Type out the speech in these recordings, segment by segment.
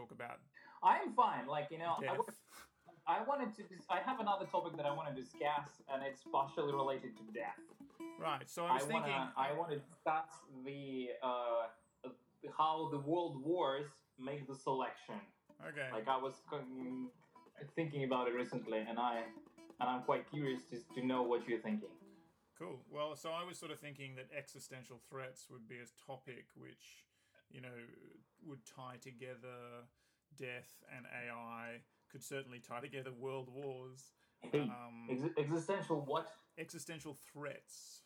talk about I'm fine. Like you know, I, death. I wanted to. dis- I have another topic that I want to discuss, and it's partially related to death. Right. So I was wanna, thinking. I want to discuss the uh, how the world wars make the selection. Okay. Like I was thinking about it recently, and I and I'm quite curious just to know what you're thinking. Cool. Well, so I was sort of thinking that existential threats would be a topic which, you know, would tie together death and AI. Could certainly tie together world wars. Um, Ex- existential what? existential threats.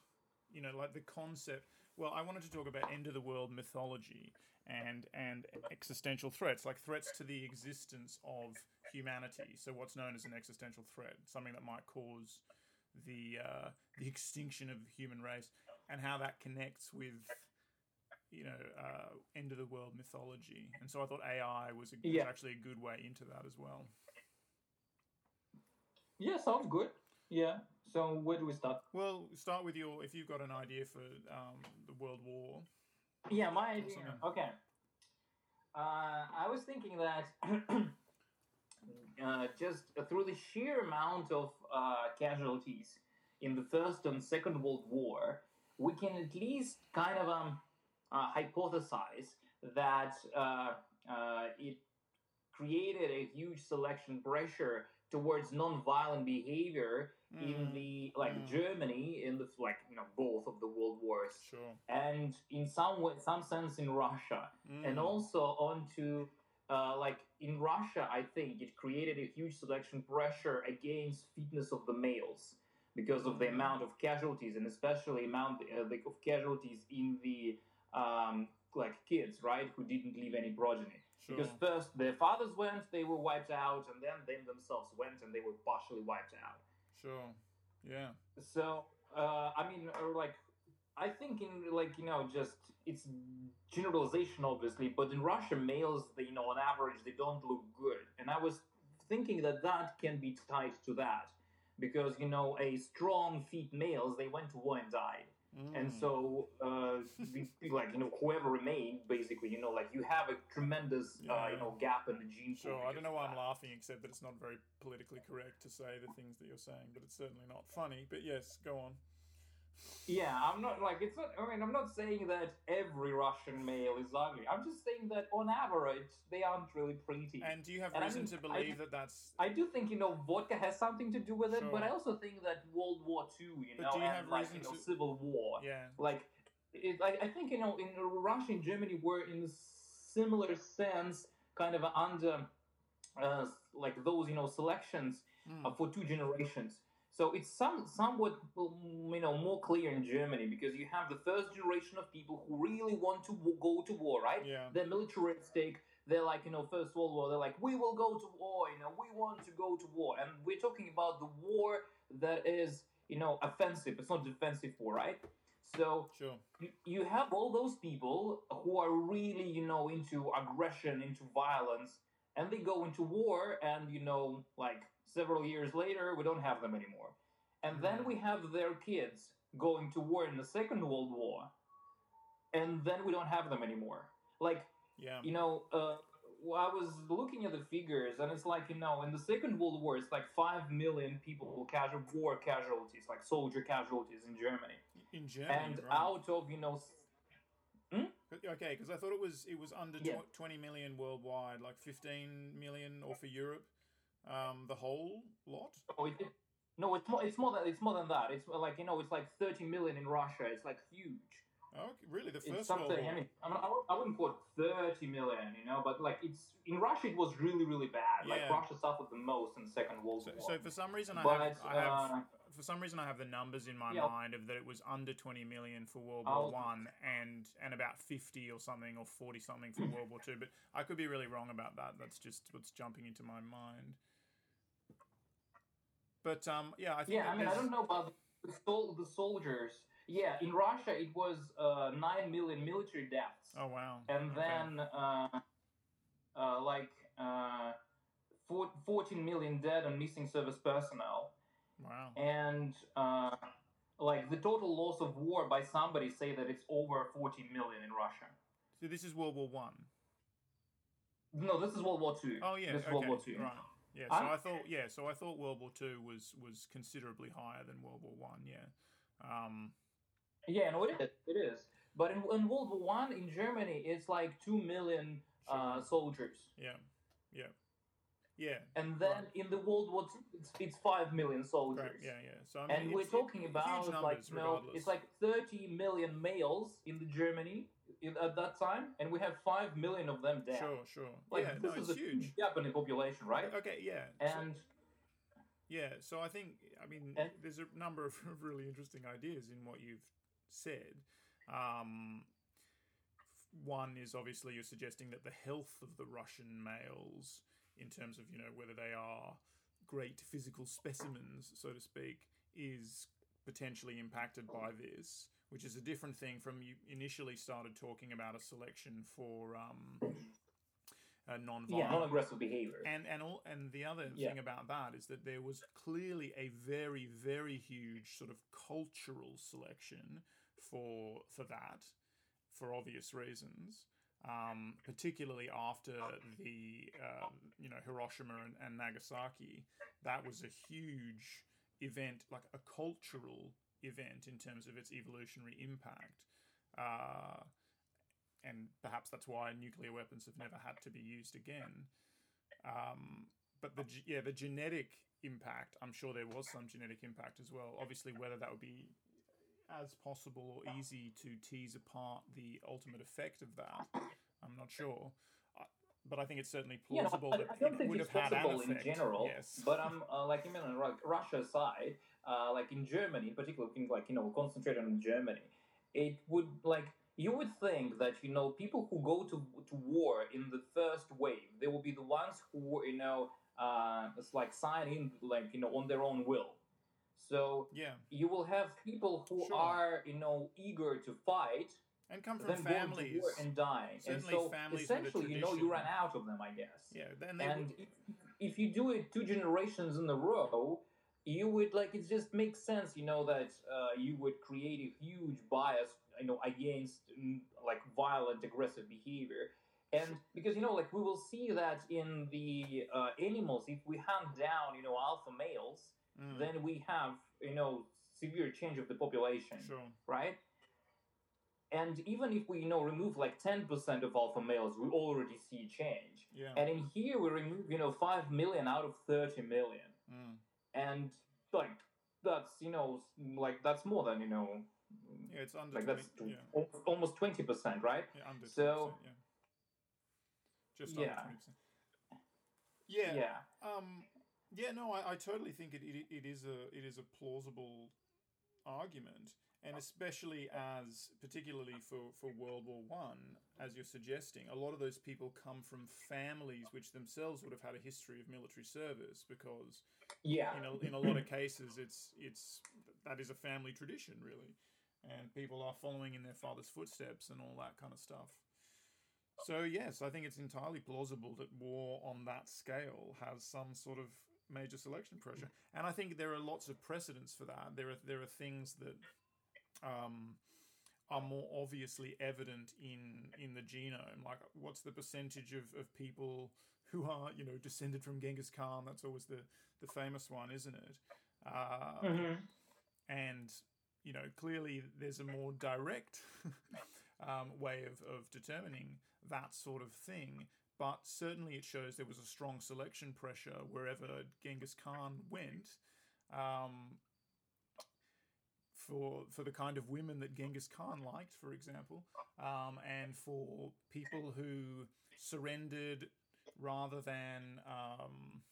You know, like the concept. Well, I wanted to talk about end of the world mythology and and existential threats, like threats to the existence of humanity. So, what's known as an existential threat, something that might cause the uh, the extinction of the human race, and how that connects with you know uh, end of the world mythology. And so, I thought AI was, a, was actually a good way into that as well. Yeah, sounds good. Yeah. So where do we start? Well, start with your if you've got an idea for um, the World War. Yeah, my idea. Okay. Uh, I was thinking that uh, just through the sheer amount of uh, casualties in the First and Second World War, we can at least kind of um, uh, hypothesize that uh, uh, it created a huge selection pressure towards non-violent behavior in the like Germany in the like you know both of the world wars. Sure. and in some way, some sense in Russia, and also onto uh, like in Russia, I think it created a huge selection pressure against fitness of the males because of the amount of casualties and especially amount uh, like of casualties in the um, like kids, right, who didn't leave any progeny. Sure. Because first their fathers went, they were wiped out, and then them themselves went and they were partially wiped out. Sure. Yeah. So uh, I mean, or like I think in like you know just it's generalization obviously, but in Russia males they you know on average they don't look good, and I was thinking that that can be tied to that because you know a strong fit males they went to war and died. Mm. And so, uh, like you know, whoever remained, basically, you know, like you have a tremendous, uh, you know, gap in the gene pool. Sure. I don't know why I'm laughing, except that it's not very politically correct to say the things that you're saying, but it's certainly not funny. But yes, go on. Yeah, I'm not like it's not. I mean, I'm not saying that every Russian male is ugly. I'm just saying that on average they aren't really pretty. And do you have And I reason mean, to I- believe that that's? I do think you know vodka has something to do with it, but I also think that World War II, you But know, do you and have like reason you know to- Civil War, Yeah. like it, I, I think you know in Russia and Germany were in a similar sense kind of under uh, like those you know selections Hmm. uh, for two generations. So it's some somewhat um, you know more clear in Germany because you have the first generation of people who really want to w- go to war, right? Yeah. They're militaristic. They're like you know First World War. They're like we will go to war. You know we want to go to war, and we're talking about the war that is you know offensive. It's not defensive war, right? So Sure. you have all those people who are really you know into aggression into violence and they go into war and you know like several years later we don't have them anymore and then we have their kids going to war in the second world war and then we don't have them anymore like Yeah. you know uh, i was looking at the figures and it's like you know in the second world war it's like 5 million people casual war casualties like soldier casualties in germany In Germany. and right. out of you know s- Okay, because I thought it was it was under Yeah. tw- 20 million worldwide, like 15 million, or for Europe, um, the whole lot. oh, it, no it's more it's more than it's more than that it's like you know it's like 30 million in russia it's like huge Oh, okay, really? The it's first World something i mean I, mean, I wouldn't quote 30 million you know but like it's in russia it was really really bad like Yeah. russia suffered the most in the second world So, war so for some reason, I But, have, I have uh, for some reason I have the numbers in my Yeah. mind of that it was under 20 million for World War One and and about 50 or something or 40 something for World War Two. But I could be really wrong about that. That's just what's jumping into my mind. But um, yeah, I think yeah i mean i don't know about the, sol- the soldiers yeah in russia it was uh, 9 million military deaths Oh wow. and Okay. then uh, uh, like uh, four, 14 million dead and missing service personnel Wow. and uh, like the total loss of war by somebody say that it's over 40 million in Russia. So this is World War One. No, this is World War Two. Oh yeah. this is okay. World War Two. Right. Yeah. So I'm- I thought yeah. So I thought World War Two was was considerably higher than World War One. Yeah. Um. Yeah, no, it is. It is. But in, in World War One in Germany, it's like two million uh, soldiers, Yeah. Yeah. Yeah. and then Right. in the World War Two, it's, it's five million soldiers. Correct. Yeah. Yeah. So I mean, And we're talking about like numbers you know, it's like 30 million males in the Germany in, at that time, and we have five million of them dead. Sure. Sure. Like yeah. this No, is it's a huge. gap in the population, right? Okay. Yeah. So- And Yeah, so I think I mean And- there's a number of really interesting ideas in what you've said. Um, one is obviously you're suggesting that the health of the Russian males, in terms of you know whether they are great physical specimens, so to speak, is potentially impacted by this, which is a different thing from you initially started talking about a selection for um, uh, non-violent yeah, non-aggressive behavior. and and all and the other Yeah. thing about that is that there was clearly a very very huge sort of cultural selection for for that for obvious reasons um, particularly after the um, you know Hiroshima and, and Nagasaki that was a huge event like a cultural event in terms of its evolutionary impact uh, and perhaps that's why nuclear weapons have never had to be used again. Um, but the yeah, the genetic impact, I'm sure there was some genetic impact as well. Obviously, whether that would be as possible or easy to tease apart the ultimate effect of that, I'm not sure. But I think it's certainly plausible I, that I don't it would have had an possible in effect. general. Yes. But I'm uh, like even on Ru- Russia side, uh, like in Germany, in particular, think like you know, concentrate on Germany. It would like you would think that you know people who go to to war in the first wave, they will be the ones who you know, uh, it's like sign in like you know on their own will. So yeah, you will have people who Sure. are you know eager to fight, and come from then going to families. and dying, and Certainly so families essentially, you know, you run out of them, I guess. Yeah, then they And would, if, if you do it two generations in a row, you would like it just makes sense, you know, that uh, you would create a huge bias, you know, against mm, like violent, aggressive behavior. And because you know, like we will see that in the uh, animals, if we hunt down, you know, alpha males, Mm, then we have, you know, severe change of the population sure. right? And even if we, you know, remove like ten percent of alpha males, we already see change. Yeah. And in here, we remove, you know, five million out of thirty million, Mm. And like that's, you know, like that's more than you know, Yeah, it's under like 20, that's yeah, almost twenty percent, right? yeah, under So- 20%, yeah. Just Yeah. under 20%. Yeah. Yeah. Um, yeah, no, I, I totally think it, it, it is a it is a plausible argument, and especially as particularly for, for World War One, as you're suggesting, a lot of those people come from families which themselves would have had a history of military service because Yeah. in a, in a lot of cases it's it's that is a family tradition really. And people are following in their father's footsteps and all that kind of stuff. So yes i think it's entirely plausible that war on that scale has some sort of major selection pressure. And i think there are lots of precedents for that. There are there are things that um, are more obviously evident in in the genome? Like what's the percentage of, of people who are you know descended from genghis khan? That's always the the famous one isn't it? Uh, Mhm. and you know clearly there's a more direct um, way of, of determining that sort of thing but certainly it shows there was a strong selection pressure wherever genghis khan went. Um, for for the kind of women that genghis khan liked for example um, and for people who surrendered rather than um,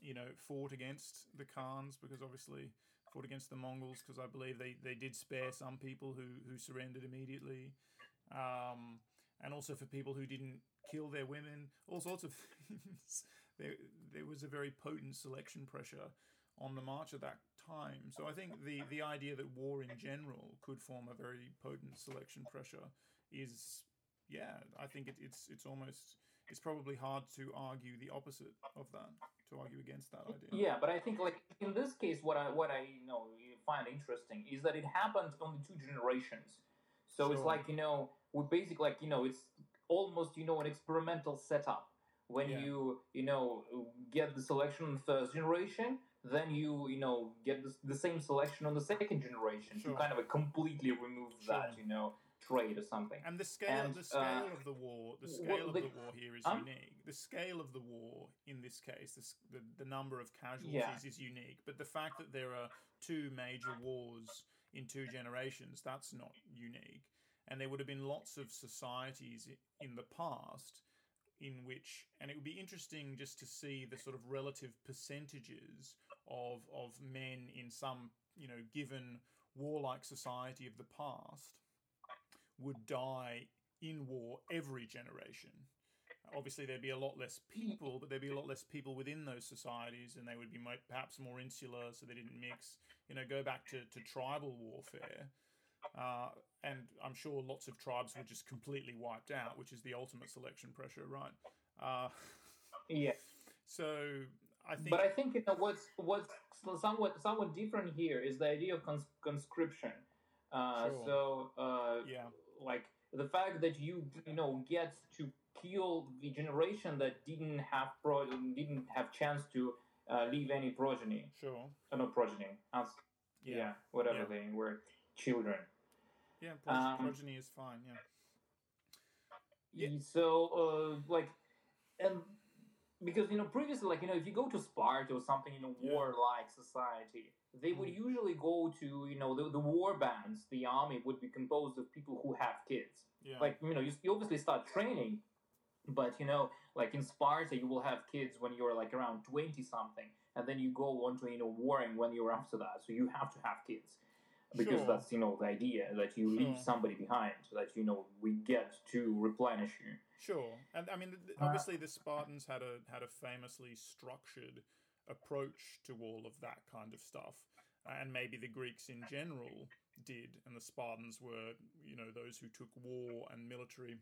you know fought against the khans because obviously fought against the Mongols because I believe they, they did spare some people who, who surrendered immediately. Um, and also for people who didn't kill their women, all sorts of things. There, there was a very potent selection pressure on the march at that time. So I think the, the idea that war in general could form a very potent selection pressure is, yeah, I think it, it's it's almost it's probably hard to argue the opposite of that, to argue against that idea. Yeah, but I think like in this case, what I what I you know find interesting is that it happened only two generations. So it's like you know we basically like you know it's almost you know an experimental setup when Yeah. you you know get the selection on the first generation then you you know get the, the same selection on the second generation Sure. to kind of uh, completely remove that Sure. you know trait or something And the scale, And, the scale uh, of the war, the well, scale of the- the war here is um, unique. The scale of the war in this case, this, the the number of casualties Yeah. is unique. But the fact that there are two major wars in two generations, that's not unique. And there would have been lots of societies in the past in which, and it would be interesting just to see the sort of relative percentages of of men in some, you know, given warlike society of the past would die in war every generation. Obviously, there'd be a lot less people, but there'd be a lot less people within those societies, and they would be perhaps more insular, so they didn't mix. You know, go back to, to tribal warfare, uh, and I'm sure lots of tribes were just completely wiped out, which is the ultimate selection pressure, right? Uh, yeah so I think, but I think you know what's what's somewhat somewhat different here is the idea of cons- conscription. Uh, Sure. So uh, yeah, like the fact that you you know get to kill the generation that didn't have pro- didn't have chance to uh, leave any progeny, sure, uh, not progeny, as, yeah. yeah, whatever Yeah. they were, children. yeah. Prog- Um, progeny is fine. Yeah, Yeah. So uh, like and because you know previously like you know if you go to Sparta or something in a Yeah. warlike society they would Mm. usually go to you know the, the war bands the army would be composed of people who have kids yeah, like you know you, you obviously start training but you know like in sparta you will have kids when you're like around 20 something and then you go on to you know warring when you're after that so you have to have kids because Sure. that's you know the idea that you leave Sure. somebody behind so that you know we get to replenish you Sure, and I mean, th- th- Uh, obviously, the Spartans had a had a famously structured approach to all of that kind of stuff, and maybe the Greeks in general did, and the Spartans were, you know, those who took war and military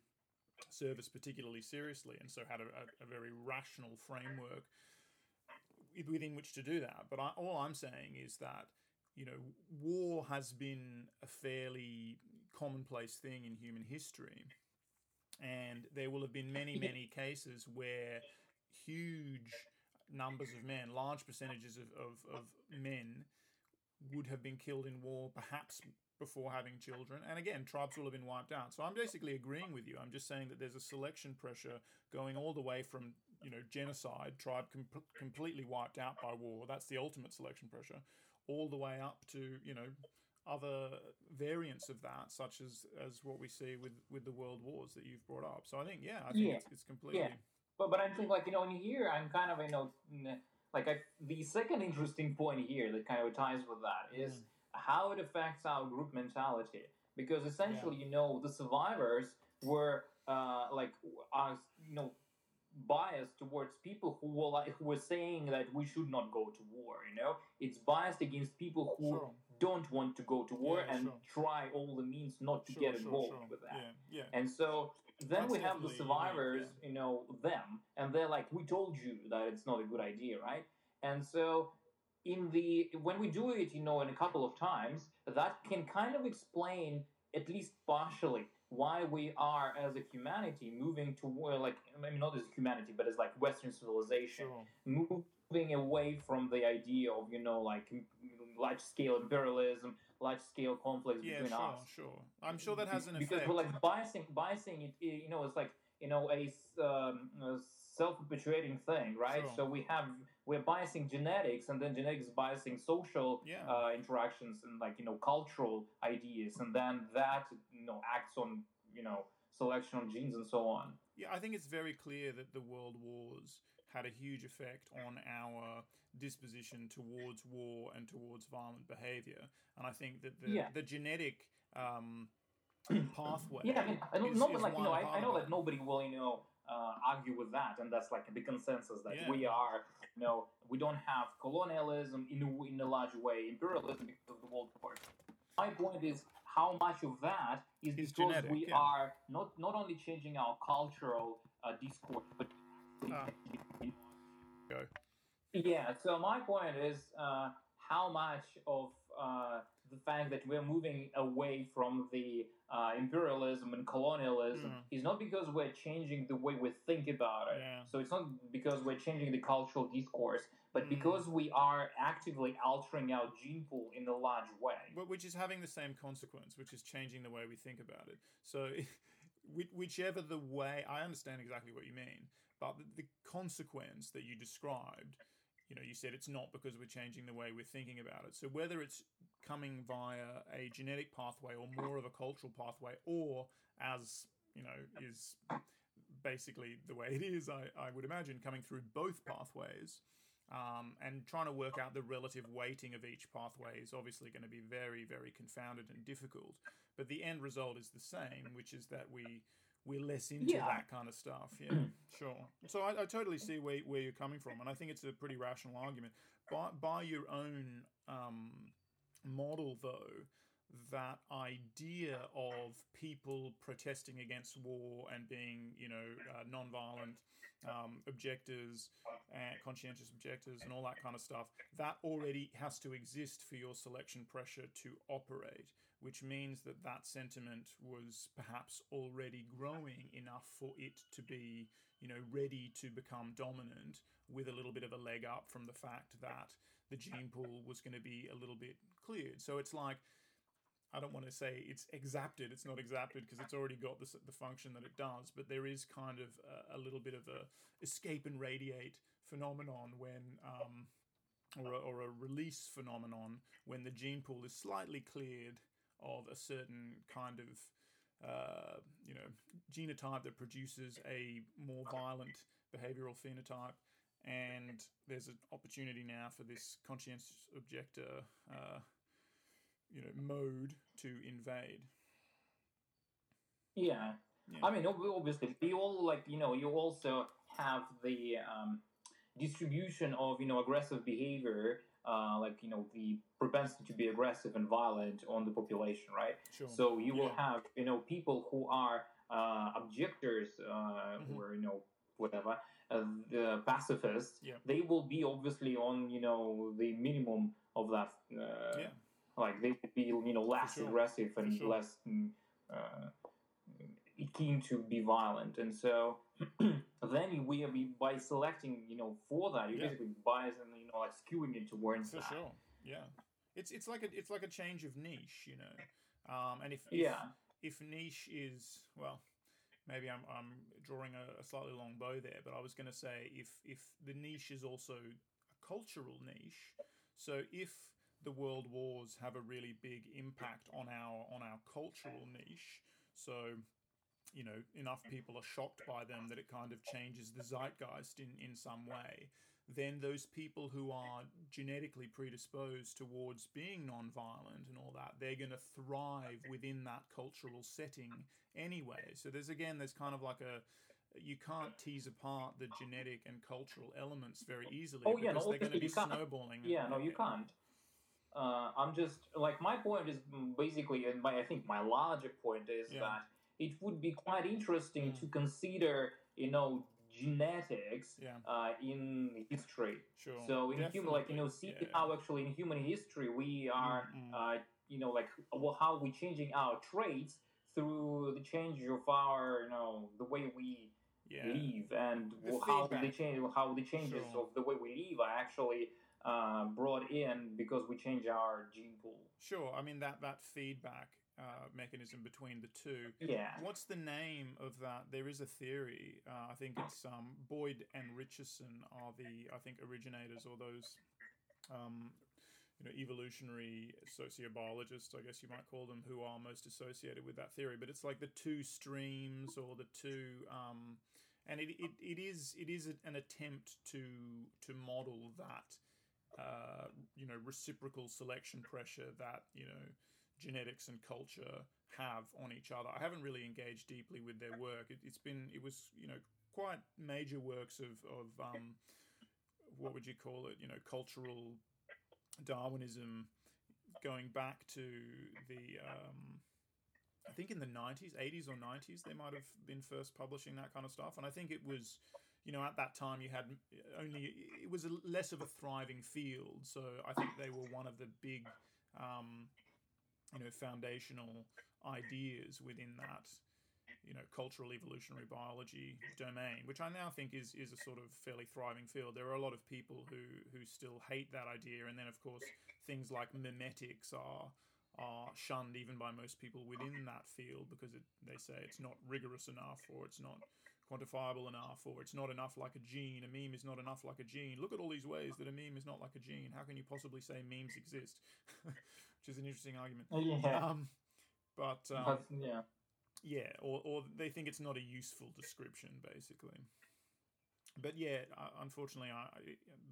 service particularly seriously, and so had a, a, a very rational framework within which to do that. But I, all I'm saying is that you know, war has been a fairly commonplace thing in human history. And there will have been many, many cases where huge numbers of men, large percentages of, of, of men, would have been killed in war, perhaps before having children. And again, tribes will have been wiped out. So I'm basically agreeing with you. I'm just saying that there's a selection pressure going all the way from, you know, genocide, tribe com- completely wiped out by war. That's the ultimate selection pressure, all the way up to, you know, other variants of that, such as as what we see with with the world wars that you've brought up. So I think, yeah, I think Yeah. it's, it's completely. But but I think like you know in here I'm kind of you know like I the second interesting point here that kind of ties with that is Mm. how it affects our group mentality because essentially you know the survivors were uh, like are you know biased towards people who were like who were saying that we should not go to war you know it's biased against people who Sure. don't want to go to war Yeah, and sure. try all the means not to Sure, get involved with that Yeah, yeah. and so then That's we have the survivors, yeah. you know, them, and they're like, "We told you that it's not a good idea, right?" And so, in the when we do it, you know, in a couple of times, that can kind of explain, at least partially, why we are as a humanity moving toward, like, I mean, not as humanity, but as like Western civilization, Sure. moving away from the idea of, you know, like large scale imperialism, large scale conflicts Yeah, between sure, us sure. I'm sure that has an because effect. we're like biasing, biasing it, you know, it's like you know a, um, a self-perpetuating thing, right? Sure. So we have we're biasing genetics, and then genetics biasing social Yeah. uh, interactions and like you know cultural ideas, and then that you know acts on you know selection on genes and so on. Yeah, I think it's very clear that the world wars had a huge effect on our disposition towards war and towards violent behavior. And I think that the, Yeah. the genetic um, pathway. Yeah, I mean, I don't know, but like you know, I, I know that nobody will you know uh, argue with that, and that's like the consensus that Yeah. we are, you know, we don't have colonialism in a, in a large way, imperialism because of the world wars. My point is how much of that is Is because genetic, we yeah. are not not only changing our cultural uh, discourse. But. Go. yeah, so my point is uh, how much of uh, the fact that we're moving away from the uh, imperialism and colonialism Mm. is not because we're changing the way we think about it. Yeah. So it's not because we're changing the cultural discourse, but Mm. because we are actively altering our gene pool in a large way. But which is having the same consequence, which is changing the way we think about it. So, whichever the way, I understand exactly what you mean, but the, the consequence that you described, you know, you said it's not because we're changing the way we're thinking about it. So, whether it's coming via a genetic pathway or more of a cultural pathway, or as, you know, is basically the way it is, I, I would imagine, coming through both pathways um, and trying to work out the relative weighting of each pathway is obviously going to be very, very confounded and difficult. But the end result is the same, which is that we we're less into Yeah. that kind of stuff. Yeah, sure. So I, I totally see where, where you're coming from, and I think it's a pretty rational argument. By by your own um, model, though, that idea of people protesting against war and being, you know, uh, non-violent um, objectors and conscientious objectors and all that kind of stuff, that already has to exist for your selection pressure to operate, which means that that sentiment was perhaps already growing enough for it to be, you know, ready to become dominant with a little bit of a leg up from the fact that the gene pool was going to be a little bit cleared. So it's like, I don't want to say it's exapted. It's not exapted because it's already got the, the function that it does. But there is kind of a, a little bit of a escape and radiate phenomenon when, um, or a, or a release phenomenon when the gene pool is slightly cleared of a certain kind of, uh, you know, genotype that produces a more violent behavioral phenotype. And there's an opportunity now for this conscientious objector. Uh, you know mode to invade. Yeah. Yeah. I mean, obviously, you all like you know, you also have the um, distribution of you know aggressive behavior, uh, like you know the propensity to be aggressive and violent on the population, right? Sure. So you will have you know people who are uh, objectors, uh, Mhm. who are you know whatever, uh, the pacifists. Yeah. They will be obviously on you know the minimum of that. Uh, Yeah. Like they will be you know less sure. aggressive and sure. less. mm, Uh, keen to be violent, and so then we are be- by selecting, you know, for that, you Yeah. basically bias and you know like skewing it towards For that. sure. Yeah. It's it's like a it's like a change of niche, you know. Um, and if, if Yeah, if niche is well, maybe I'm I'm drawing a, a slightly long bow there, but I was going to say if if the niche is also a cultural niche, so if the world wars have a really big impact on our on our cultural niche, so you know enough people are shocked by them that it kind of changes the zeitgeist in in some way. Then those people who are genetically predisposed towards being non-violent and all that they're going to thrive within that cultural setting anyway. So there's again there's kind of like a you can't tease apart the genetic and cultural elements very easily Oh, yeah, no, because they're going to be snowballing yeah, no, you can't. Uh, I'm just like my point is basically, and my I think my larger point is Yeah. that it would be quite interesting Mm. to consider, you know, genetics yeah uh, in history. sure So in human, like you know, see yeah. how actually in human history we are, Mm, mm. uh, you know, like well, how we changing our traits through the change of our, you know, the way we yeah live and The how the change, how the changes Sure. of the way we live are actually uh, brought in because we change our gene pool. sure i mean that that feedback uh, mechanism between the two Yeah. What's the name of that? There is a theory. Uh, I think it's um, Boyd and Richardson are the I think originators or those um, you know evolutionary sociobiologists, I guess you might call them, who are most associated with that theory. But it's like the two streams or the two. Um, and it, it, it is it is an attempt to to model that uh, you know reciprocal selection pressure that you know genetics and culture have on each other. I haven't really engaged deeply with their work. It, it's been it was you know quite major works of of um, what would you call it? You know, cultural Darwinism, going back to the um, I think in the 90s, 80s or 90s, they might have been first publishing that kind of stuff. And I think it was, you know, at that time you had only, it was a, less of a thriving field. So I think they were one of the big, um, you know, foundational ideas within that, you know, cultural evolutionary biology domain, which I now think is, is a sort of fairly thriving field. There are a lot of people who, who still hate that idea. And then, of course, things like memetics are are shunned even by most people within that field because it, they say it's not rigorous enough or it's not quantifiable enough or it's not enough like a gene. A meme is not enough like a gene. Look at all these ways that a meme is not like a gene. How can you possibly say memes exist? Which is an interesting argument. Yeah. Um, but, um, but yeah. yeah, or, or they think it's not a useful description, basically. But yeah, unfortunately, I,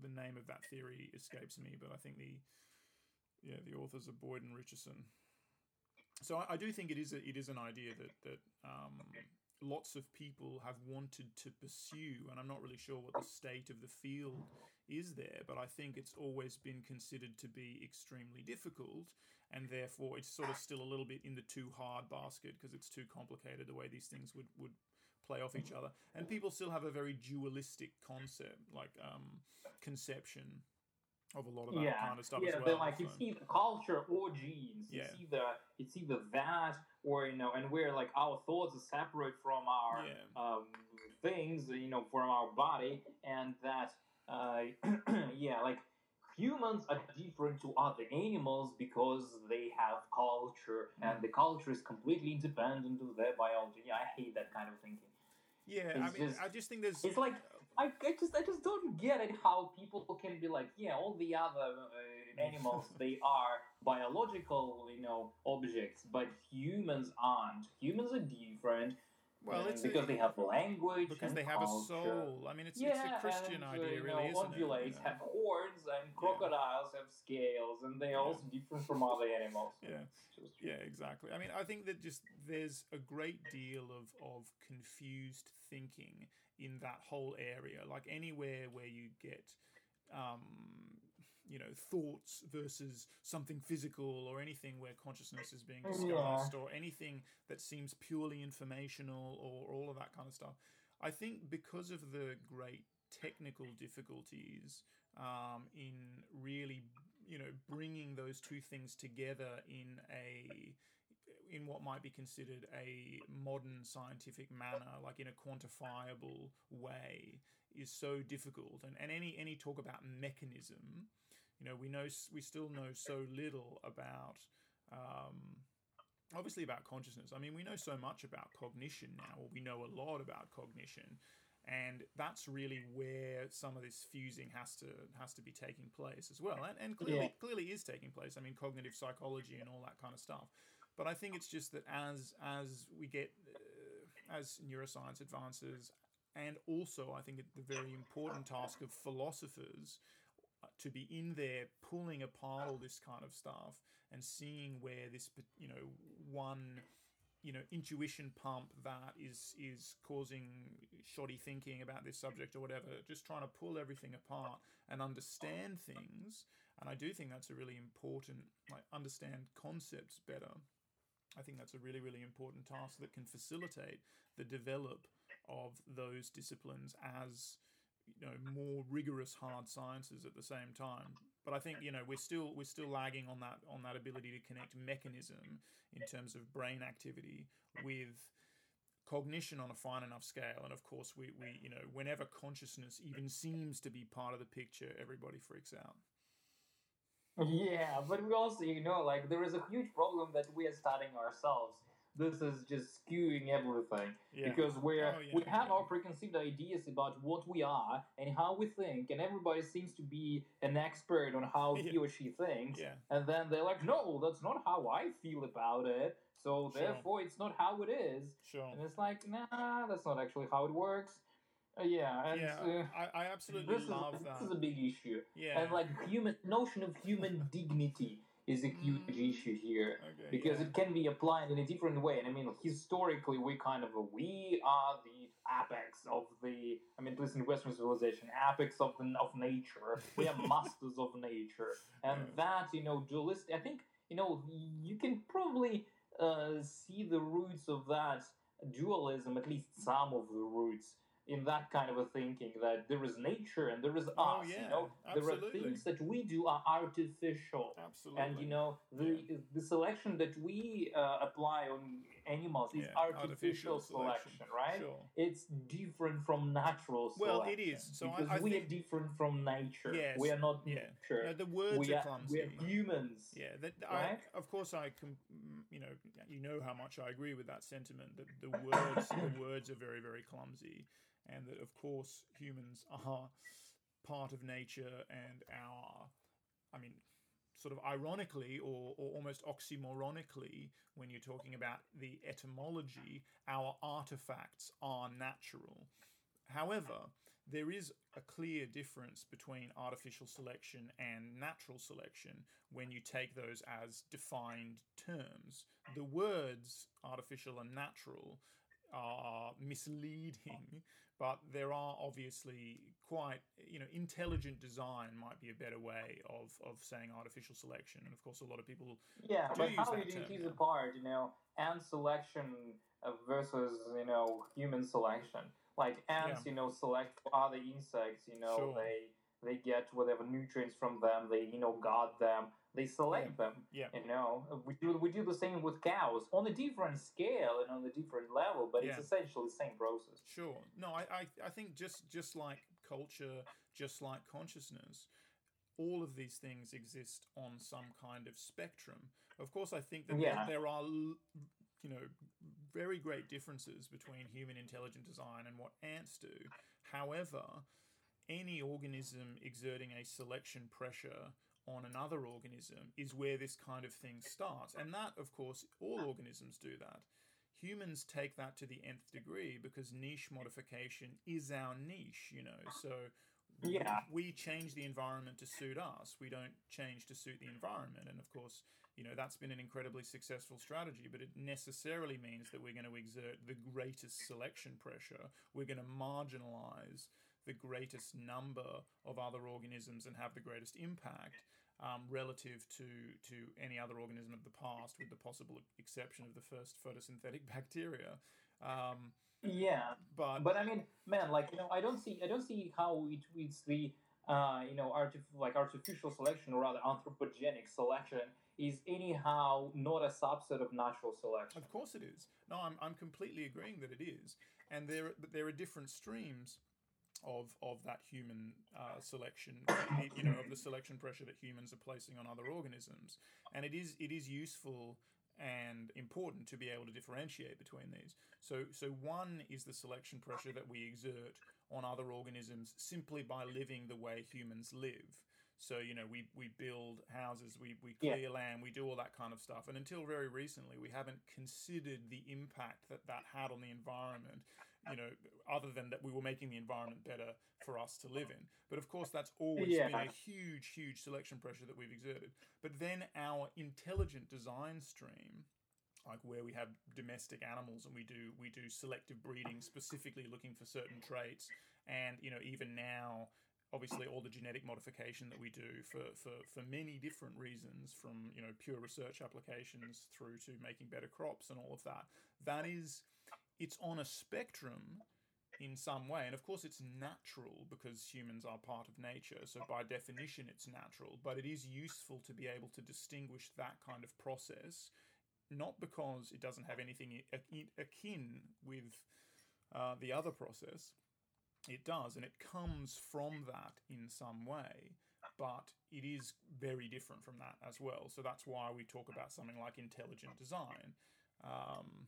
the name of that theory escapes me. But I think the yeah, the authors are Boyd and Richardson. So I, I, do think it is a, it is an idea that that um, lots of people have wanted to pursue, and I'm not really sure what the state of the field is there, but I think it's always been considered to be extremely difficult, and therefore it's sort of still a little bit in the too hard basket because it's too complicated the way these things would would play off each other, and people still have a very dualistic concept like um, conception of a lot of that yeah. kind of stuff yeah, as well. but like so. it's either culture or genes. Yeah. It's either it's either that or you know, and where like our thoughts are separate from our Yeah. um, things, you know, from our body, and that uh, yeah, like humans are different to other animals because they have culture, and the culture is completely independent of their biology. Yeah, I hate that kind of thinking. yeah, I mean, just- I just think there's It's like I, I just I just don't get it how people can be like yeah all the other uh, animals they are biological you know objects but humans aren't humans are different well, it's because a, they have language because and they have a soul. I mean, it's yeah, it's a Christian and, uh, idea, you really, know, isn't it? know? have horns and crocodiles have scales and they're also different from other animals. Yeah. Yeah, exactly. I mean, I think that just there's a great deal of of confused thinking in that whole area. Like anywhere where you get, um, you know, thoughts versus something physical, or anything where consciousness is being discussed, or anything that seems purely informational, or all of that kind of stuff. I think because of the great technical difficulties um, in really, you know, bringing those two things together in a in what might be considered a modern scientific manner, like in a quantifiable way, is so difficult. And, and any any talk about mechanism, you know, we know we still know so little about. Um, obviously about consciousness. I mean, we know so much about cognition now, or we know a lot about cognition, and that's really where some of this fusing has to has to be taking place as well, and, and clearly Yeah. clearly is taking place. I mean, cognitive psychology and all that kind of stuff. But I think it's just that as as we get uh, as neuroscience advances, and also I think the very important task of philosophers uh, to be in there pulling apart all this kind of stuff and seeing where this you know one you know intuition pump that is is causing shoddy thinking about this subject or whatever just trying to pull everything apart and understand things. And i do think that's a really important like understand concepts better i think that's a really really important task that can facilitate the develop of those disciplines as you know more rigorous hard sciences at the same time. But i think you know we're still we're still lagging on that on that ability to connect mechanism in terms of brain activity with cognition on a fine enough scale. And of course we, we you know whenever consciousness even seems to be part of the picture everybody freaks out Yeah, but we also, you know, like there is a huge problem that we are studying ourselves. This is just skewing everything yeah because we're Oh, yeah, we have yeah. our preconceived ideas about what we are and how we think, and everybody seems to be an expert on how he or she thinks. yeah And then they're like, "No, that's not how I feel about it. So Sure. therefore, it's not how it is." sure And it's like, nah, that's not actually how it works. Uh, yeah, and yeah uh, I, I absolutely this is love this that is a big issue. yeah And like human notion of human dignity is a huge Mm. issue here okay, because yeah. it can be applied in a different way. And I mean, historically, we kind of we are the apex of the. I mean, at least in Western civilization, apex of the of nature. We are masters of nature, and Yeah. that you know, dualistic. I think you know you can probably uh, see the roots of that dualism, at least some of the roots, in that kind of a thinking that there is nature and there is us. Oh, yeah, you know, there are things that we do are artificial. Absolutely. And you know the the selection that we uh, apply on animals is Yeah, artificial, selection, right? Sure. It's different from natural selection. Well, selection. it is. So I- because I we think- are different from nature. Yes, We are not yeah. nature. No, the words we are are, clumsy. we are humans. Yeah, that Right? I, of course I can, you know, you know how much I agree with that sentiment. That the words, the words are very, very clumsy, and that of course humans are part of nature and our, I mean, sort of ironically or, or almost oxymoronically, when you're talking about the etymology, our artifacts are natural. However, there is a clear difference between artificial selection and natural selection when you take those as defined terms. The words artificial and natural are misleading, but there are obviously quite, you know, intelligent design might be a better way of, of saying artificial selection. And of course, a lot of people Yeah, but how do you tease apart, you know, ant selection uh, versus, you know, human selection? Like ants, you know, select other insects, you know, Sure. they they get whatever nutrients from them, they, you know, guard them, they select them. Yeah. You know, we do we do the same with cows on a different scale and on a different level, but Yeah. it's essentially the same process. Sure. No, I, I, I think just just like culture, just like consciousness, all of these things exist on some kind of spectrum. Of course, I think that Yeah. there, there are, l- you know, very great differences between human intelligent design and what ants do. However, any organism exerting a selection pressure on another organism is where this kind of thing starts. And that, of course, all organisms do that. Humans take that to the nth degree because niche modification is our niche, you know. So we- Yeah. we change the environment to suit us. We don't change to suit the environment. And of course, you know, that's been an incredibly successful strategy, but it necessarily means that we're going to exert the greatest selection pressure. We're going to marginalize the greatest number of other organisms and have the greatest impact um, relative to to any other organism of the past, with the possible exception of the first photosynthetic bacteria. Um, Yeah. but, But I mean, man, like you know, I don't see, I don't see how it it's the, uh, you know, artif- like artificial selection or rather anthropogenic selection is anyhow not a subset of natural selection. Of course it is. No, I'm, I'm completely agreeing that it is. And there there are different streams of of that human uh, selection, you know, of the selection pressure that humans are placing on other organisms. And it is it is useful and important to be able to differentiate between these. So so one is the selection pressure that we exert on other organisms simply by living the way humans live. So you know we, we build houses, we, we Yeah. clear land, we do all that kind of stuff. And until very recently, we haven't considered the impact that that had on the environment. You know, other than that we were making the environment better for us to live in. But of course, that's always Yeah. been a huge, huge selection pressure that we've exerted. But then our intelligent design stream, like where we have domestic animals and we do we do selective breeding specifically looking for certain traits, and you know even now obviously all the genetic modification that we do for, for, for many different reasons from you know pure research applications through to making better crops and all of that that is it's on a spectrum in some way and of course it's natural because humans are part of nature so by definition it's natural but it is useful to be able to distinguish that kind of process not because it doesn't have anything akin with uh, the other process it does, and it comes from that in some way, but it is very different from that as well. So that's why we talk about something like intelligent design. Um,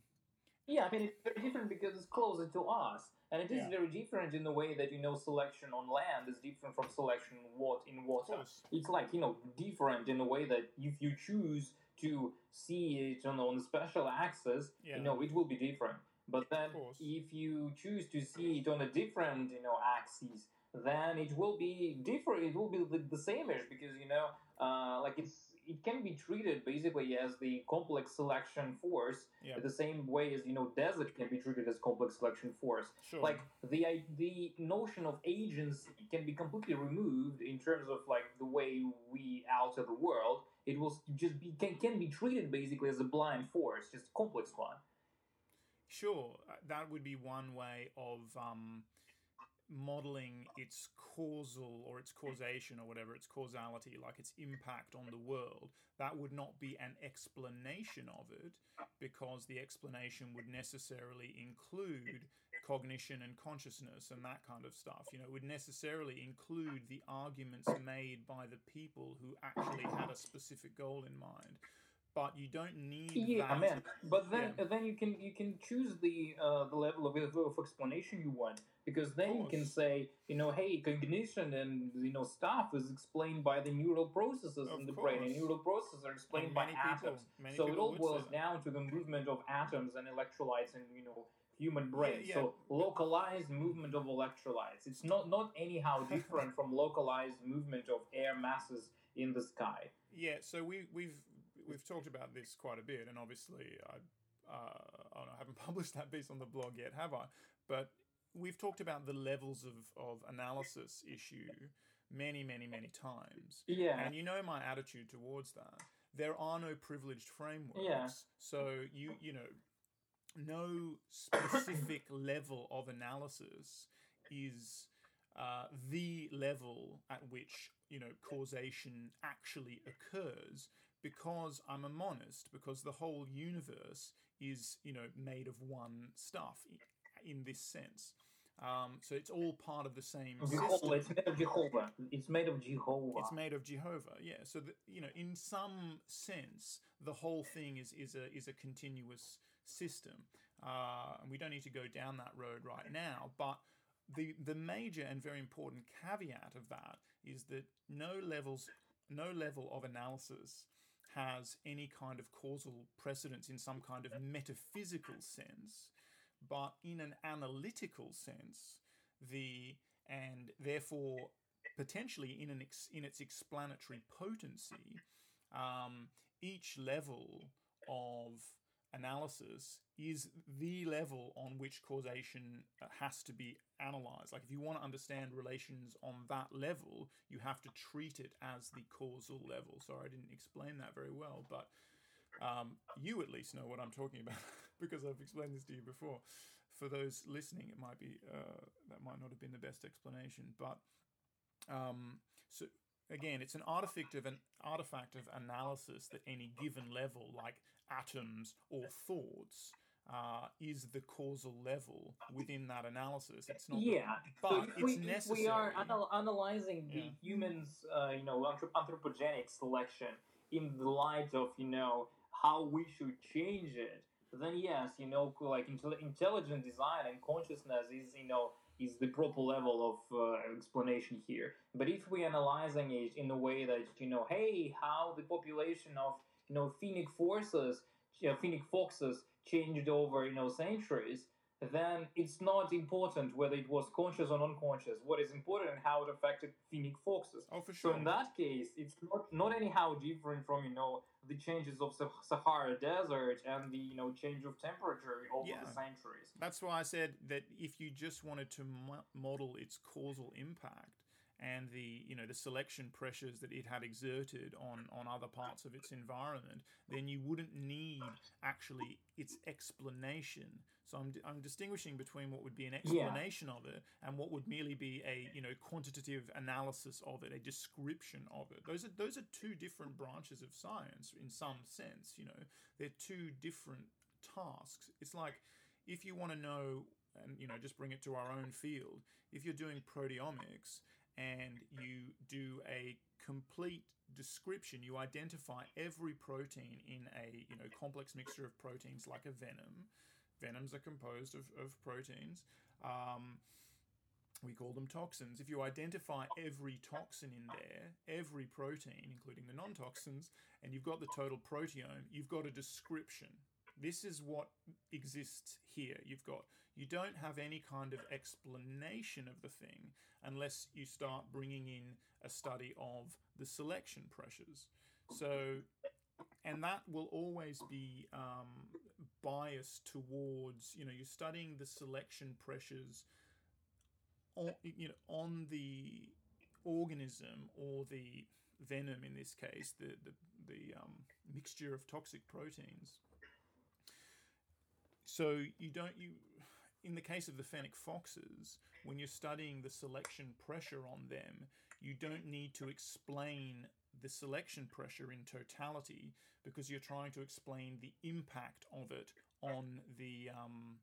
Yeah, I mean it's very different because it's closer to us, and it is Yeah. very different in the way that you know selection on land is different from selection what in water. It's like you know different in the way that if you choose to see it on, on special axis, Yeah. you know it will be different. But then if you choose to see it on a different you know axis, then it will be different. It will be the, the same-ish because you know uh, like it's it can be treated basically as the complex selection force Yeah. the same way as you know desert can be treated as complex selection force sure. like the the notion of agency can be completely removed in terms of like the way we alter the world It was just be, can, can be treated basically as a blind force, just a complex one. Sure, that would be one way of um, modeling its causal or its causation or whatever, its causality, like its impact on the world. That would not be an explanation of it because the explanation would necessarily include cognition and consciousness and that kind of stuff. You know, it would necessarily include the arguments made by the people who actually had a specific goal in mind but you don't need yeah, that. man. But then Yeah. then you can you can choose the uh, the level of, of explanation you want because then you can say you know hey cognition and you know stuff is explained by the neural processes Of in the brain and course. neural processes are explained And by many people- atoms. many so it all boils down to the movement of atoms and electrolytes and you know human brain. yeah. So localized movement of electrolytes. It's not not anyhow different from localized movement of air masses in the sky. Yeah, so we we've we've talked about this quite a bit, and obviously I uh, I, don't I haven't published that piece on the blog yet, have I? But we've talked about the levels of of analysis issue many many many times, Yeah. and you know my attitude towards that. There are no privileged frameworks, Yeah. so you you know no specific level of analysis is uh, the level at which you know causation actually occurs because I'm a monist because the whole universe is you know made of one stuff in this sense um, so it's all part of the same Jehovah. system It's made of Jehovah. It's made of Jehovah. it's made of Jehovah, yeah. So that you know, in some sense, the whole thing is is a is a continuous system, uh, and we don't need to go down that road right now. But the the major and very important caveat of that is that no levels, no level of analysis has any kind of causal precedence in some kind of metaphysical sense, but in an analytical sense, the and therefore potentially in an ex, in its explanatory potency, um, each level of analysis is the level on which causation uh, has to be analyzed. Like if you want to understand relations on that level, you have to treat it as the causal level. Sorry, I didn't explain that very well, but um, you at least know what I'm talking about because I've explained this to you before. For those listening, it might be uh, that might not have been the best explanation, but um, so again, it's an artifact of an artifact of analysis that any given level, like atoms or thoughts, uh, is the causal level within that analysis. It's not. the- yeah, but so it's we, necessary. we are anal- analyzing the Yeah. humans, uh, you know, anthrop- anthropogenic selection in the light of you know how we should change it, then yes, you know, like intel- intelligent design and consciousness is you know is the proper level of uh, explanation here. But if we're analyzing it in a way that you know, hey, how the population of you know phoenix forces, you know, fennec foxes changed over you know centuries, then it's not important whether it was conscious or unconscious. What is important and how it affected fennec foxes. Oh, for sure. So in that case, it's not, not anyhow different from you know the changes of Sah- Sahara Desert and the you know change of temperature over Yeah. the centuries. That's why I said that if you just wanted to mo- model its causal impact and the you know the selection pressures that it had exerted on on other parts of its environment, then you wouldn't need actually its explanation. So I'm, I'm distinguishing between what would be an explanation of it and what would merely be a you know quantitative analysis of it, a description of it. Those are those are two different branches of science in some sense. You know, they're two different tasks. It's like if you want to know and you know just bring it to our own field if you're doing proteomics and you do a complete description you identify every protein in a you know complex mixture of proteins like a venom venoms are composed of, of proteins um, we call them toxins if you identify every toxin in there every protein including the non-toxins and you've got the total proteome you've got a description this is what exists here. You've got you don't have any kind of explanation of the thing unless you start bringing in a study of the selection pressures. So, and that will always be um, biased towards you know you're studying the selection pressures on you know on the organism or the venom in this case the the, the um, mixture of toxic proteins. So you don't you in the case of the fennec foxes, when you're studying the selection pressure on them, you don't need to explain the selection pressure in totality because you're trying to explain the impact of it on the um,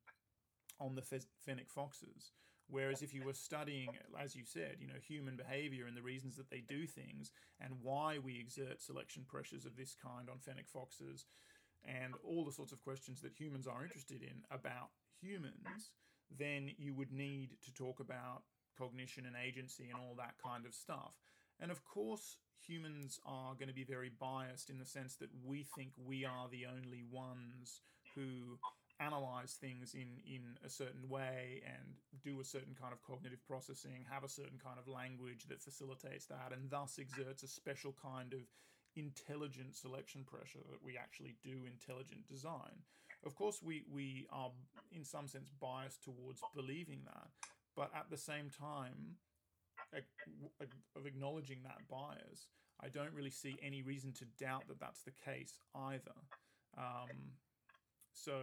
on the fennec foxes. Whereas if you were studying, as you said, you know, human behavior and the reasons that they do things and why we exert selection pressures of this kind on fennec foxes and all the sorts of questions that humans are interested in about humans, then you would need to talk about cognition and agency and all that kind of stuff. And of course, humans are going to be very biased in the sense that we think we are the only ones who analyze things in in a certain way and do a certain kind of cognitive processing have a certain kind of language that facilitates that and thus exerts a special kind of intelligent selection pressure that we actually do intelligent design. Of course we we are in some sense biased towards believing that but at the same time of acknowledging that bias i don't really see any reason to doubt that that's the case either. Um, so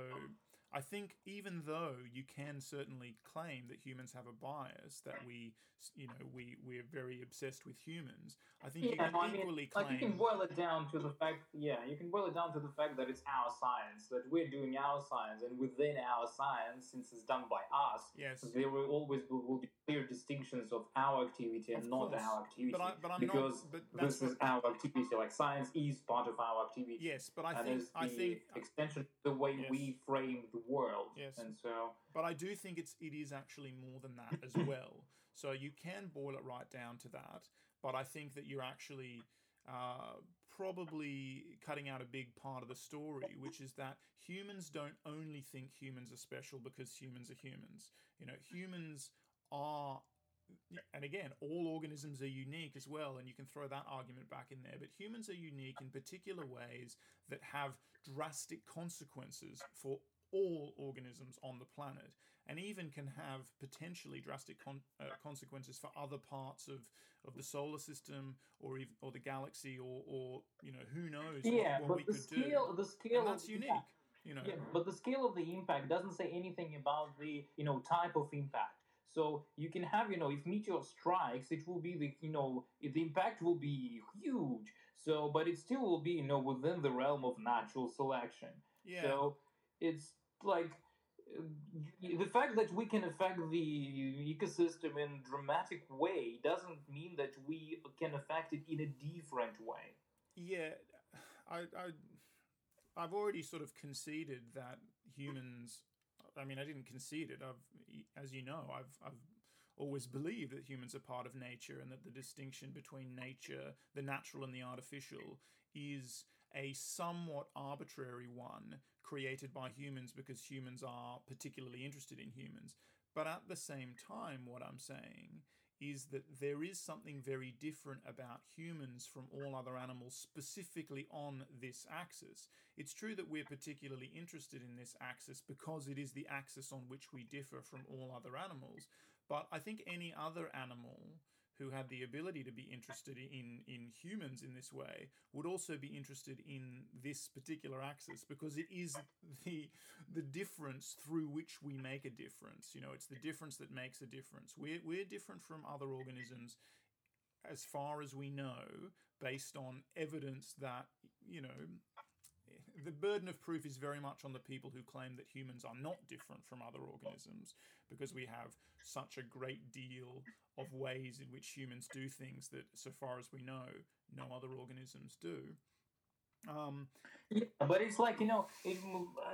I think even though you can certainly claim that humans have a bias, that we, you know, we we're very obsessed with humans, I think yeah, you can equally I mean, claim. Like you can boil it down to the fact, yeah, you can boil it down to the fact that it's our science, that we're doing our science, and within our science, since it's done by us, yes, there will always be, will be clear distinctions of our activity and not our activity. But, I, but I'm because not, but this is our activity. Like science is part of our activity. Yes, but I think I think extension the way yes. we frame the world. Yes and so. But I do think it's it is actually more than that as well. So you can boil it right down to that. But I think that you're actually uh, probably cutting out a big part of the story, which is that humans don't only think humans are special because humans are humans. You know, humans are and again, all organisms are unique as well, and you can throw that argument back in there. But humans are unique in particular ways that have drastic consequences for all organisms on the planet, and even can have potentially drastic con- uh, consequences for other parts of, of the solar system or even, or the galaxy or, or you know who knows yeah, what, what we the could scale, do. The scale and that's unique. You know. Yeah, but the scale of the impact doesn't say anything about the you know type of impact. So you can have, you know, if meteor strikes, it will be the, you know, the impact will be huge. So, but it still will be, you know, within the realm of natural selection. Yeah. So it's like the fact that we can affect the ecosystem in a dramatic way doesn't mean that we can affect it in a different way. Yeah, I, I, I've already sort of conceded that humans. I mean, I didn't concede it. I've, as you know, I've, I've always believed that humans are part of nature and that the distinction between nature, the natural and the artificial, is a somewhat arbitrary one created by humans because humans are particularly interested in humans. But at the same time, what I'm saying is that there is something very different about humans from all other animals, specifically on this axis. It's true that we're particularly interested in this axis because it is the axis on which we differ from all other animals. But I think any other animal who had the ability to be interested in in humans in this way would also be interested in this particular axis because it is the the difference through which we make a difference. You know it's the difference that makes a difference. We're, we're different from other organisms as far as we know based on evidence that you know the burden of proof is very much on the people who claim that humans are not different from other organisms because we have such a great deal of ways in which humans do things that, so far as we know, no other organisms do. Um, yeah, but it's like you know, it,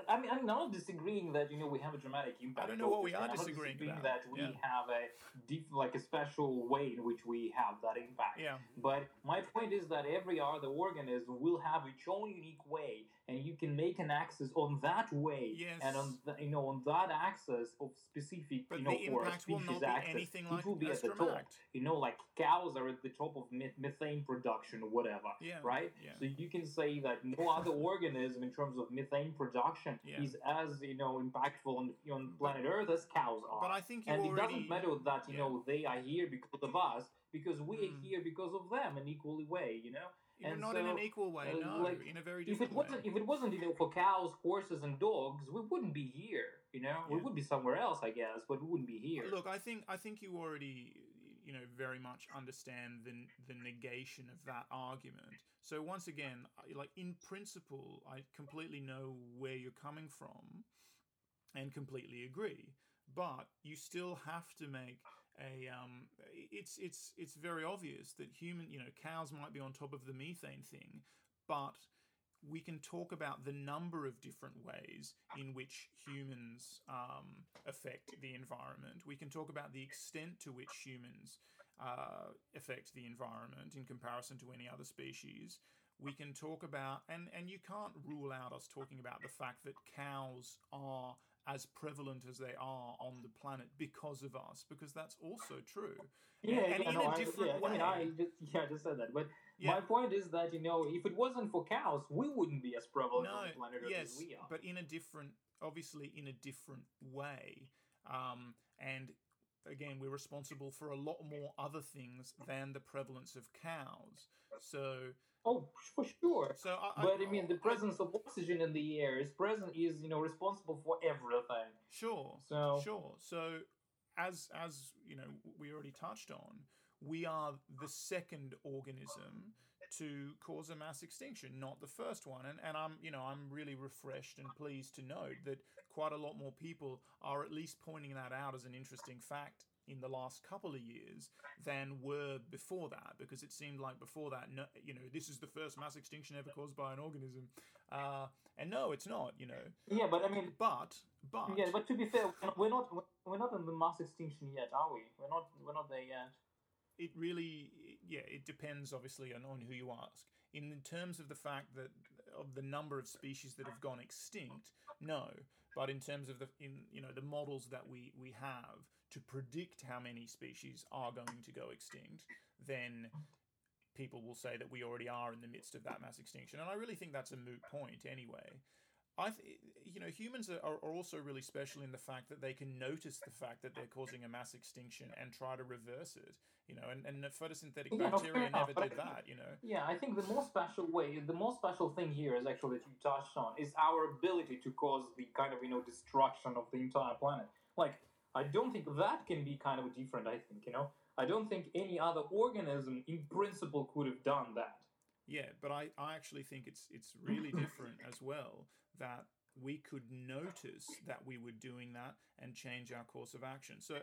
I mean, I'm not disagreeing that you know we have a dramatic impact. I don't know what we are I'm disagreeing, disagreeing about. That we yeah. have a deep, like a special way in which we have that impact. Yeah. But my point is that every other organism will have its own unique way, and you can make an axis on that way, yes. and on the, you know on that axis of specific, but you know, the for impact will not be axis, anything it like will be at the top. You know, like cows are at the top of methane production or whatever. Yeah. Right. Yeah. So you can say that no other organism in terms of methane production Yeah. is as you know impactful on, on planet Earth as cows are. But I think you and already. it doesn't matter that you yeah. know they are here because of us, because we are Mm. here because of them in equally way. You know, And not in an equal way, uh, no, like, in a very different if it wasn't way. if it wasn't you know for cows, horses, and dogs, we wouldn't be here. You know, we would be somewhere else, I guess, but we wouldn't be here. Look, I think I think you already, you know, very much understand the the negation of that argument. So once again, like in principle, I completely know where you're coming from, and completely agree. But you still have to make a. Um, it's it's it's very obvious that human, you know, cows might be on top of the methane thing, but we can talk about the number of different ways in which humans um, affect the environment. We can talk about the extent to which humans uh, affect the environment in comparison to any other species. We can talk about, and, and you can't rule out us talking about the fact that cows are as prevalent as they are on the planet because of us, because that's also true. yeah, and yeah, in no, a I, different yeah, I mean, I way. just yeah, I just said that, but Yeah. my point is that you know, if it wasn't for cows, we wouldn't be as prevalent no, on the planet yes, as we are. but in a different, obviously in a different way. Um, and again, we're responsible for a lot more other things than the prevalence of cows. So, oh, for sure. so I, But I mean, the I- presence of oxygen in the air is present is you know responsible for everything. Sure. So Sure. So, as as you know, we already touched on, we are the second organism to cause a mass extinction, not the first one. And and I'm you know I'm really refreshed and pleased to note that quite a lot more people are at least pointing that out as an interesting fact in the last couple of years than were before that because it seemed like before that no, you know this is the first mass extinction ever caused by an organism uh, and no it's not you know yeah, but I mean, but but yeah, but to be fair, we're not we're not in the mass extinction yet, are we? We're not we're not there yet. it really yeah it depends obviously on, on who you ask in terms of the fact that of the number of species that have gone extinct no but in terms of the in you know the models that we we have to predict how many species are going to go extinct then people will say that we already are in the midst of that mass extinction and i really think that's a moot point anyway I, th- you know, humans are, are also really special in the fact that they can notice the fact that they're causing a mass extinction and try to reverse it. You know, and, and the photosynthetic Yeah, bacteria never did that. You know, Yeah, I think the most special way, the most special thing here is actually that you touched on is our ability to cause the kind of you know destruction of the entire planet. Like, I don't think that can be kind of different. I think you know, I don't think any other organism in principle could have done that. yeah, but I, I actually think it's it's really different as well that we could notice that we were doing that and change our course of action. So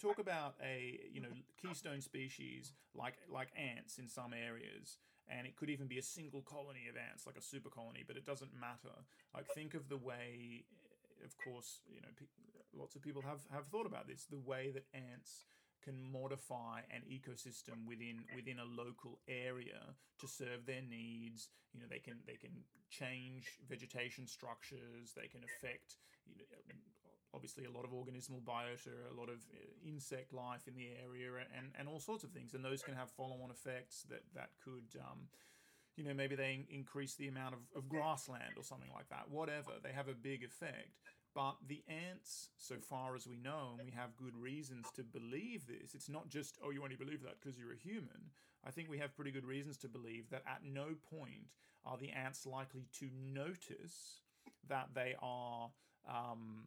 talk about a you know keystone species like like ants in some areas and it could even be a single colony of ants like a super colony but it doesn't matter like think of the way of course you know lots of people have have thought about this the way that ants can modify an ecosystem within within a local area to serve their needs. You know they can they can change vegetation structures. They can affect you know, obviously a lot of organismal biota a lot of uh, insect life in the area and and all sorts of things. And those can have follow-on effects that that could um, you know maybe they increase the amount of, of grassland or something like that. Whatever they have a big effect but the ants so far as we know and we have good reasons to believe this it's not just oh you only believe that because you're a human. I think we have pretty good reasons to believe that at no point are the ants likely to notice that they are um,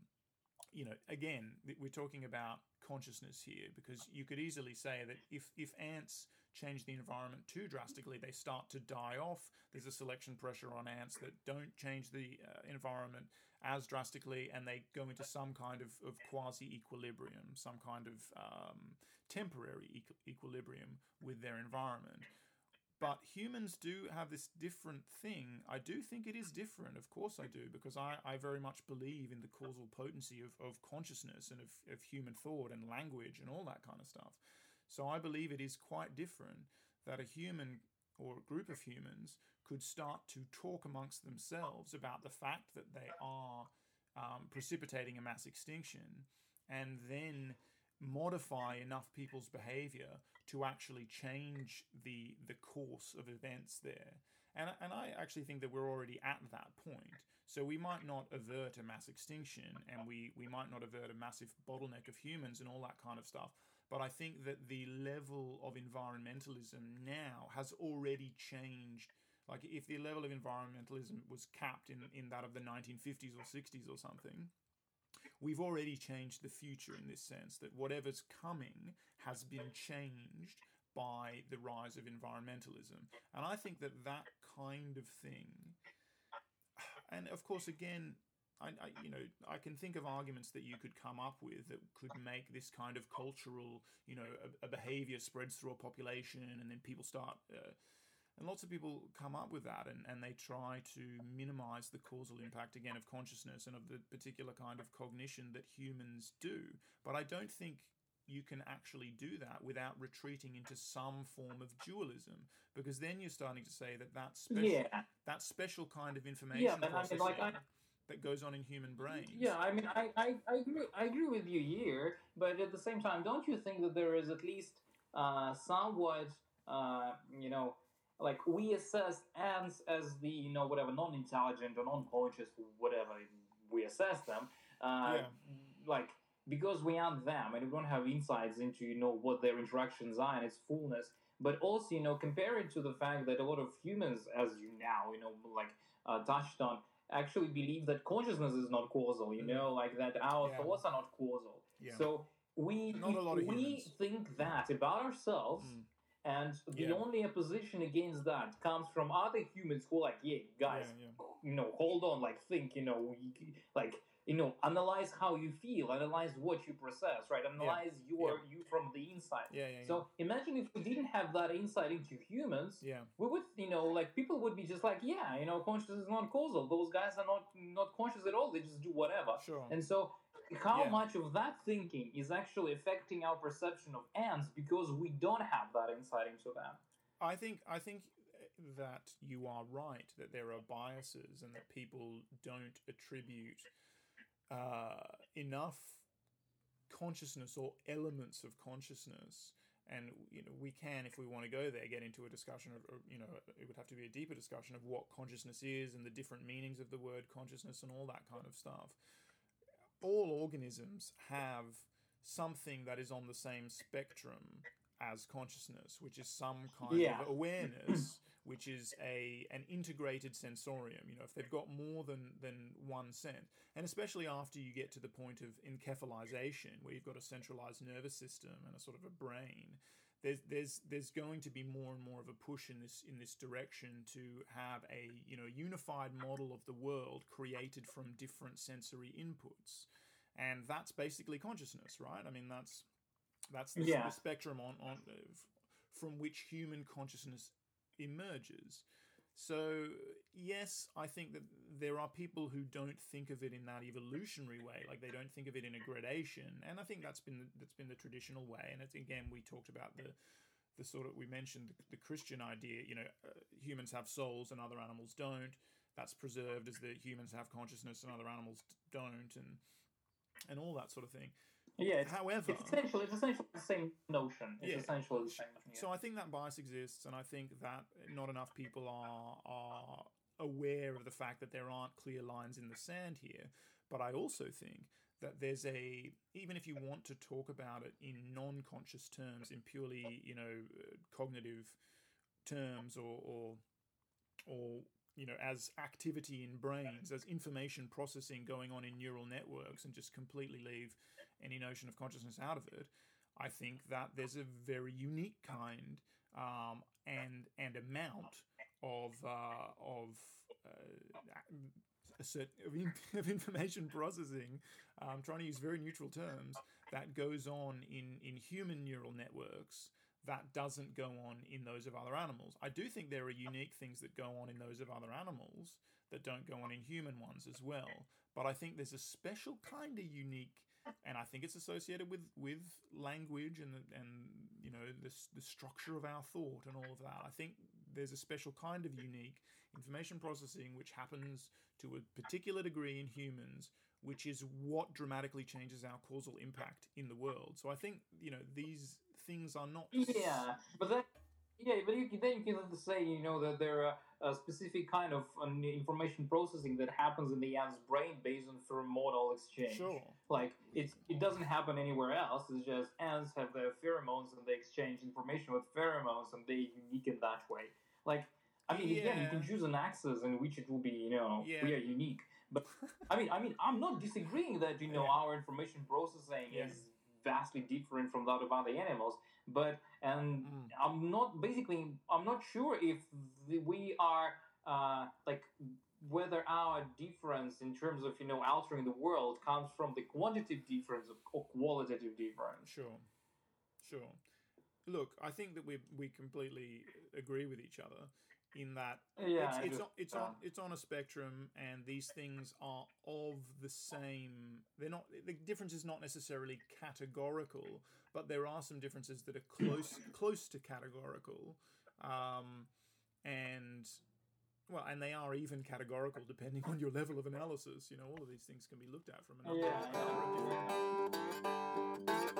you know again we're talking about consciousness here because you could easily say that if if ants change the environment too drastically they start to die off. There's a selection pressure on ants that don't change the uh, environment as drastically and they go into some kind of, of quasi equilibrium some kind of um, temporary equ- equilibrium with their environment but humans do have this different thing. I do think it is different. Of course, I do, because I, I very much believe in the causal potency of, of consciousness and of, of human thought and language and all that kind of stuff. So I believe it is quite different that a human or a group of humans could start to talk amongst themselves about the fact that they are um, precipitating a mass extinction and then modify enough people's behavior to actually change the the course of events there. And, and I actually think that we're already at that point. So we might not avert a mass extinction and we, we might not avert a massive bottleneck of humans and all that kind of stuff. But I think that the level of environmentalism now has already changed. Like, if the level of environmentalism was capped in, in that of the 1950s or 60s or something, we've already changed the future in this sense that whatever's coming has been changed by the rise of environmentalism. And I think that that kind of thing, and of course, again, I, I, you know I can think of arguments that you could come up with that could make this kind of cultural you know a, a behavior spreads through a population and then people start uh, and lots of people come up with that and, and they try to minimize the causal impact again of consciousness and of the particular kind of cognition that humans do but I don't think you can actually do that without retreating into some form of dualism because then you're starting to say that that special, Yeah. that special kind of information Yeah, but I mean, like, I- that goes on in human brains Yeah, I mean, I, I, I agree. I agree with you here, but at the same time, don't you think that there is at least uh, somewhat, uh, you know, like we assess ants as the, you know, whatever, non-intelligent or non-conscious, whatever we assess them, uh, Yeah. like because we aren't them and we don't have insights into, you know, what their interactions are and its fullness. But also, you know, compare it to the fact that a lot of humans, as you now, you know, like uh, touched on, actually believe that consciousness is not causal. You Mm. know, like that our Yeah. thoughts are not causal. Yeah. So we Not a lot of we think that about ourselves, Mm. and the Yeah. only opposition against that comes from other humans who are like, yeah, guys, you know, hold on, like think, you know, we, like you know, analyze how you feel, analyze what you process, right? Analyze your you the inside. Yeah, yeah, yeah. So imagine if we didn't have that insight into humans, yeah, we would, you know, like people would be just like, yeah, you know, consciousness is not causal. Those guys are not not conscious at all. They just do whatever. sure. And so, how Yeah. much of that thinking is actually affecting our perception of ants because we don't have that insight into them? I think I think that you are right that there are biases and that people don't attribute uh, enough consciousness or elements of consciousness. And you know we can, if we want to go there, get into a discussion of, or, you know, it would have to be a deeper discussion of what consciousness is and the different meanings of the word consciousness and all that kind of stuff. All organisms have something that is on the same spectrum as consciousness, which is some kind Yeah. of awareness, which is a an integrated sensorium. You know, if they've got more than than one sense, and especially after you get to the point of encephalization, where you've got a centralized nervous system and a sort of a brain, there's there's there's going to be more and more of a push in this in this direction to have a you know unified model of the world created from different sensory inputs, and that's basically consciousness, right? I mean, that's that's the, Yeah. the spectrum on on uh, from which human consciousness emerges. So yes, I think that there are people who don't think of it in that evolutionary way, like they don't think of it in a gradation, and I think that's been that's been the traditional way. And it's again, we talked about the the sort of we mentioned the, the Christian idea. You know, uh, humans have souls and other animals don't. That's preserved as the humans have consciousness and other animals don't, and and all that sort of thing. Yeah, it's, However, it's essentially it's essentially the same notion. It's Yeah. essentially the same. Yeah. So I think that bias exists, and I think that not enough people are are aware of the fact that there aren't clear lines in the sand here. But I also think that there's a even if you want to talk about it in non-conscious terms, in purely you know uh, cognitive terms, or or or you know as activity in brains, as information processing going on in neural networks, and just completely leave any notion of consciousness out of it. I think that there's a very unique kind um, and and amount of uh, of uh, certain of, in, of information processing. I'm trying to use very neutral terms that goes on in in human neural networks that doesn't go on in those of other animals. I do think there are unique things that go on in those of other animals that don't go on in human ones as well. But I think there's a special kind of unique and I think it's associated with with language and and you know the the structure of our thought and all of that. I think there's a special kind of unique information processing which happens to a particular degree in humans, which is what dramatically changes our causal impact in the world. So I think you know these things are not yeah, but that Yeah, but you then you can say, you know, that there are a specific kind of um, information processing that happens in the ant's brain based on pheromonal exchange. Sure. Like it's it doesn't happen anywhere else. It's just ants have their pheromones and they exchange information with pheromones and they're unique in that way. Like I mean, again, you can choose an axis in which it will be, you know, Yeah. we are unique. But I mean, I mean, I'm not disagreeing that you know Yeah. our information processing Yeah. is vastly different from that of other animals. But and Mm. I'm not basically I'm not sure if we are uh, like whether our difference in terms of you know altering the world comes from the quantitative difference or qualitative difference. Sure, sure. Look, I think that we we completely agree with each other in that Yeah, it's it's on, it's on it's on a spectrum, and these things are of the same. They're not the difference is not necessarily categorical, but there are some differences that are close close to categorical, um, and well, and they are even categorical depending on your level of analysis. You know, all of these things can be looked at from a number, Yeah,